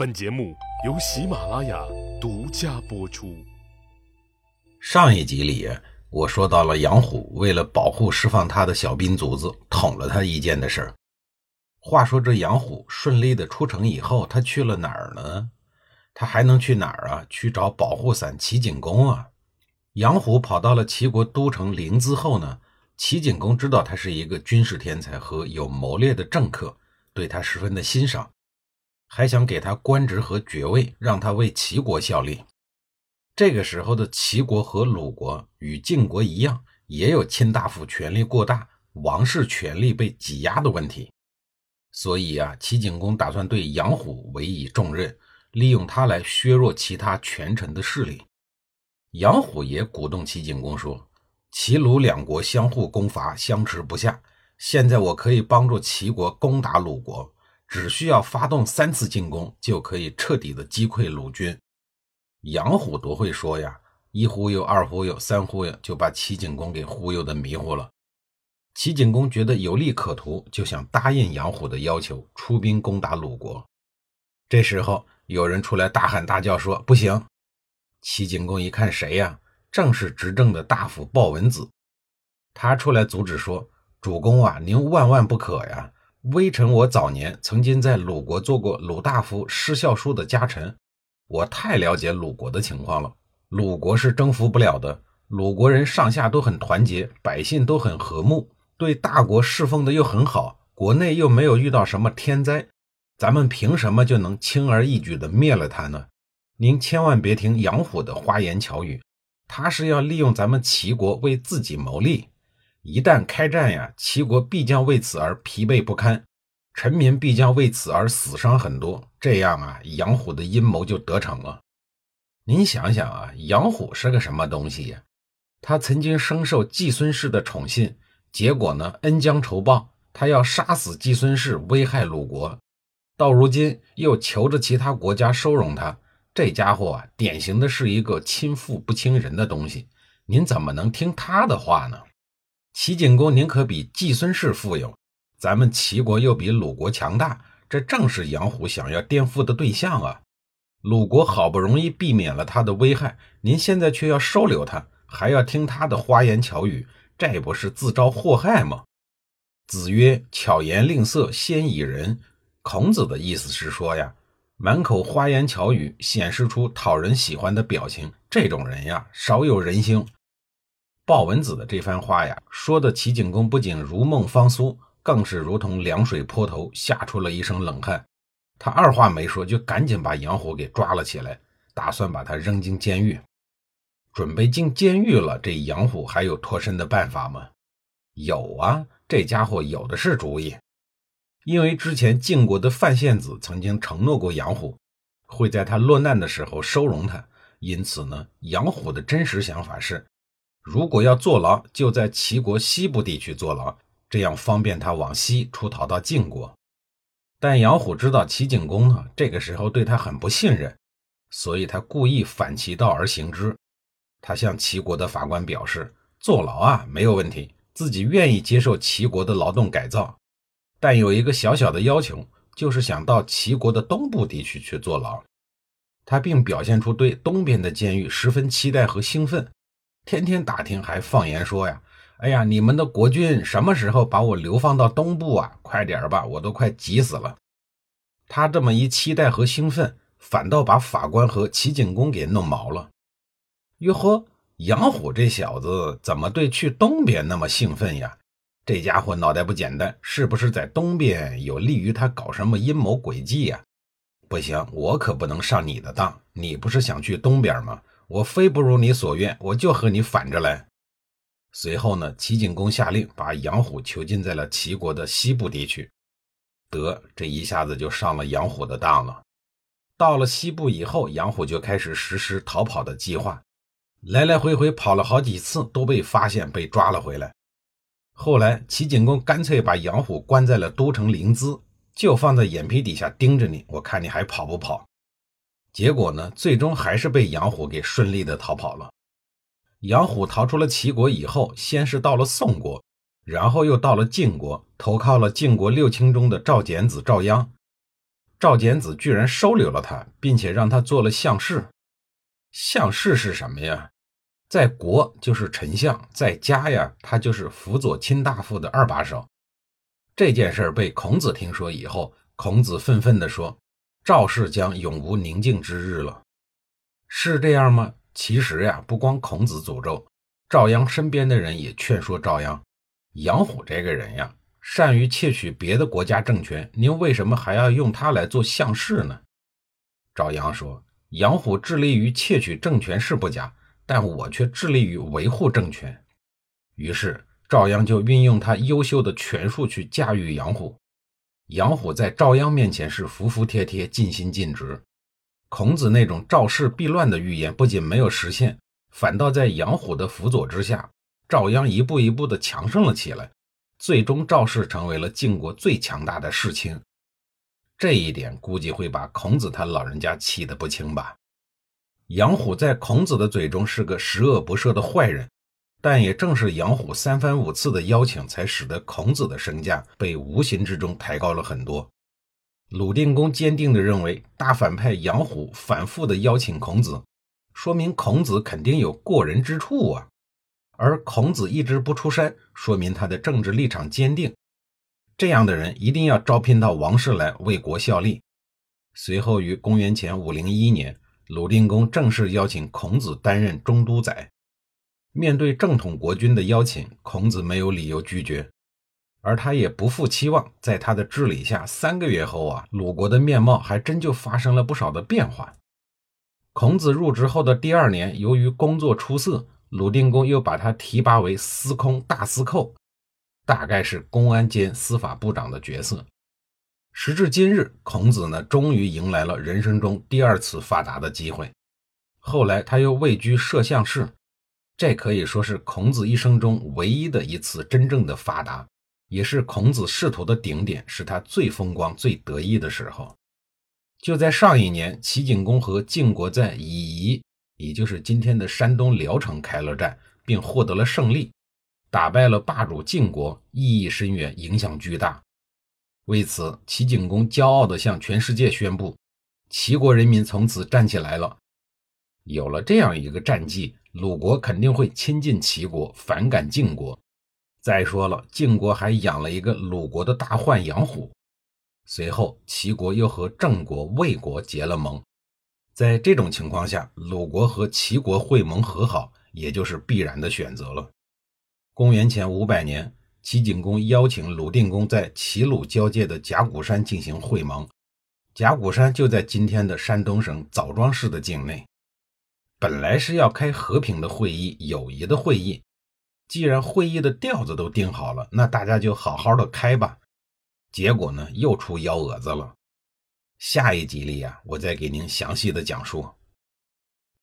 本节目由喜马拉雅独家播出。上一集里，我说到了杨虎为了保护释放他的小兵卒子，捅了他一剑的事儿。话说这杨虎顺利的出城以后，他去了哪儿呢？他还能去哪儿啊？去找保护伞齐景公啊！杨虎跑到了齐国都城临淄后呢，齐景公知道他是一个军事天才和有谋略的政客，对他十分的欣赏。还想给他官职和爵位，让他为齐国效力。这个时候的齐国和鲁国与晋国一样，也有卿大夫权力过大、王室权力被挤压的问题。所以啊，齐景公打算对杨虎委以重任，利用他来削弱其他权臣的势力。杨虎也鼓动齐景公说：“齐鲁两国相互攻伐，相持不下。现在我可以帮助齐国攻打鲁国。”只需要发动三次进攻，就可以彻底的击溃鲁军。杨虎多会说呀，一忽悠，二忽悠，三忽悠，就把齐景公给忽悠的迷糊了。齐景公觉得有利可图，就想答应杨虎的要求，出兵攻打鲁国。这时候有人出来大喊大叫说：“不行！”齐景公一看谁呀？正是执政的大夫鲍文子。他出来阻止说：“主公啊，您万万不可呀！”微臣我早年曾经在鲁国做过鲁大夫施孝叔的家臣，我太了解鲁国的情况了。鲁国是征服不了的，鲁国人上下都很团结，百姓都很和睦，对大国侍奉的又很好，国内又没有遇到什么天灾，咱们凭什么就能轻而易举地灭了他呢？您千万别听杨虎的花言巧语，他是要利用咱们齐国为自己谋利。一旦开战呀，齐国必将为此而疲惫不堪，臣民必将为此而死伤很多。这样啊，杨虎的阴谋就得逞了。您想想啊，杨虎是个什么东西呀？他曾经深受季孙氏的宠信，结果呢，恩将仇报，他要杀死季孙氏，危害鲁国。到如今又求着其他国家收容他，这家伙啊，典型的是一个亲父不亲人的东西。您怎么能听他的话呢？齐景公宁可比季孙氏富有，咱们齐国又比鲁国强大，这正是杨虎想要颠覆的对象啊！鲁国好不容易避免了他的危害，您现在却要收留他，还要听他的花言巧语，这不是自招祸害吗？子曰：“巧言令色，先以人。”孔子的意思是说呀，满口花言巧语，显示出讨人喜欢的表情，这种人呀，少有人心。鲍文子的这番话呀，说的齐景公不仅如梦方苏，更是如同凉水泼头，吓出了一身冷汗。他二话没说，就赶紧把杨虎给抓了起来，打算把他扔进监狱。准备进监狱了，这杨虎还有脱身的办法吗？有啊，这家伙有的是主意。因为之前晋国的范献子曾经承诺过杨虎，会在他落难的时候收容他，因此呢，杨虎的真实想法是。如果要坐牢，就在齐国西部地区坐牢，这样方便他往西出逃到晋国。但杨虎知道齐景公呢，这个时候对他很不信任，所以他故意反其道而行之。他向齐国的法官表示，坐牢啊没有问题，自己愿意接受齐国的劳动改造，但有一个小小的要求，就是想到齐国的东部地区去坐牢。他并表现出对东边的监狱十分期待和兴奋。天天打听，还放言说呀：“哎呀，你们的国君什么时候把我流放到东部啊？快点吧，我都快急死了。”他这么一期待和兴奋，反倒把法官和齐景公给弄毛了。哟呵，杨虎这小子怎么对去东边那么兴奋呀？这家伙脑袋不简单，是不是在东边有利于他搞什么阴谋诡计呀？不行，我可不能上你的当。你不是想去东边吗？我非不如你所愿，我就和你反着来。随后呢，齐景公下令把杨虎囚禁在了齐国的西部地区。得，这一下子就上了杨虎的当了。到了西部以后，杨虎就开始实施逃跑的计划，来来回回跑了好几次，都被发现，被抓了回来。后来，齐景公干脆把杨虎关在了都城临淄，就放在眼皮底下盯着你，我看你还跑不跑。结果呢，最终还是被杨虎给顺利的逃跑了。杨虎逃出了齐国以后，先是到了宋国，然后又到了晋国，投靠了晋国六卿中的赵简子赵鞅。赵简子居然收留了他，并且让他做了相士。相士是什么呀？在国就是丞相，在家呀，他就是辅佐卿大夫的二把手。这件事被孔子听说以后，孔子愤愤地说：“赵氏将永无宁静之日了。”是这样吗？其实呀，不光孔子诅咒，赵鞅身边的人也劝说赵鞅：“杨虎这个人呀，善于窃取别的国家政权，您为什么还要用他来做相士呢？”赵鞅说：“杨虎致力于窃取政权是不假。”但我却致力于维护政权，于是赵鞅就运用他优秀的权术去驾驭杨虎。杨虎在赵鞅面前是服服帖帖、尽心尽职。孔子那种赵氏必乱的预言不仅没有实现，反倒在杨虎的辅佐之下，赵鞅一步一步地强盛了起来。最终，赵氏成为了晋国最强大的世卿。这一点估计会把孔子他老人家气得不轻吧。杨虎在孔子的嘴中是个十恶不赦的坏人，但也正是杨虎三番五次的邀请，才使得孔子的身价被无形之中抬高了很多。鲁定公坚定地认为，大反派杨虎反复地邀请孔子，说明孔子肯定有过人之处啊。而孔子一直不出山，说明他的政治立场坚定。这样的人一定要招聘到王室来为国效力。随后于公元前五零一年。鲁定公正式邀请孔子担任中都宰。面对正统国君的邀请，孔子没有理由拒绝，而他也不负期望，在他的治理下，三个月后啊，鲁国的面貌还真就发生了不少的变化。孔子入职后的第二年，由于工作出色，鲁定公又把他提拔为司空大司寇，大概是公安兼司法部长的角色。时至今日，孔子呢，终于迎来了人生中第二次发达的机会。后来他又位居摄相士，这可以说是孔子一生中唯一的一次真正的发达，也是孔子仕途的顶点，是他最风光、最得意的时候。就在上一年，齐景公和晋国在夷夷，也就是今天的山东聊城开了战，并获得了胜利，打败了霸主晋国，意义深远，影响巨大。为此，齐景公骄傲地向全世界宣布：“齐国人民从此站起来了。”有了这样一个战绩，鲁国肯定会亲近齐国，反感晋国。再说了，晋国还养了一个鲁国的大患杨虎。随后，齐国又和郑国、魏国结了盟。在这种情况下，鲁国和齐国会盟和好，也就是必然的选择了。公元前五百年。齐景公邀请鲁定公在齐鲁交界的甲骨山进行会盟。甲骨山就在今天的山东省枣庄市的境内。本来是要开和平的会议、友谊的会议。既然会议的调子都定好了，那大家就好好的开吧。结果呢，又出幺蛾子了。下一集里呀，我再给您详细的讲述。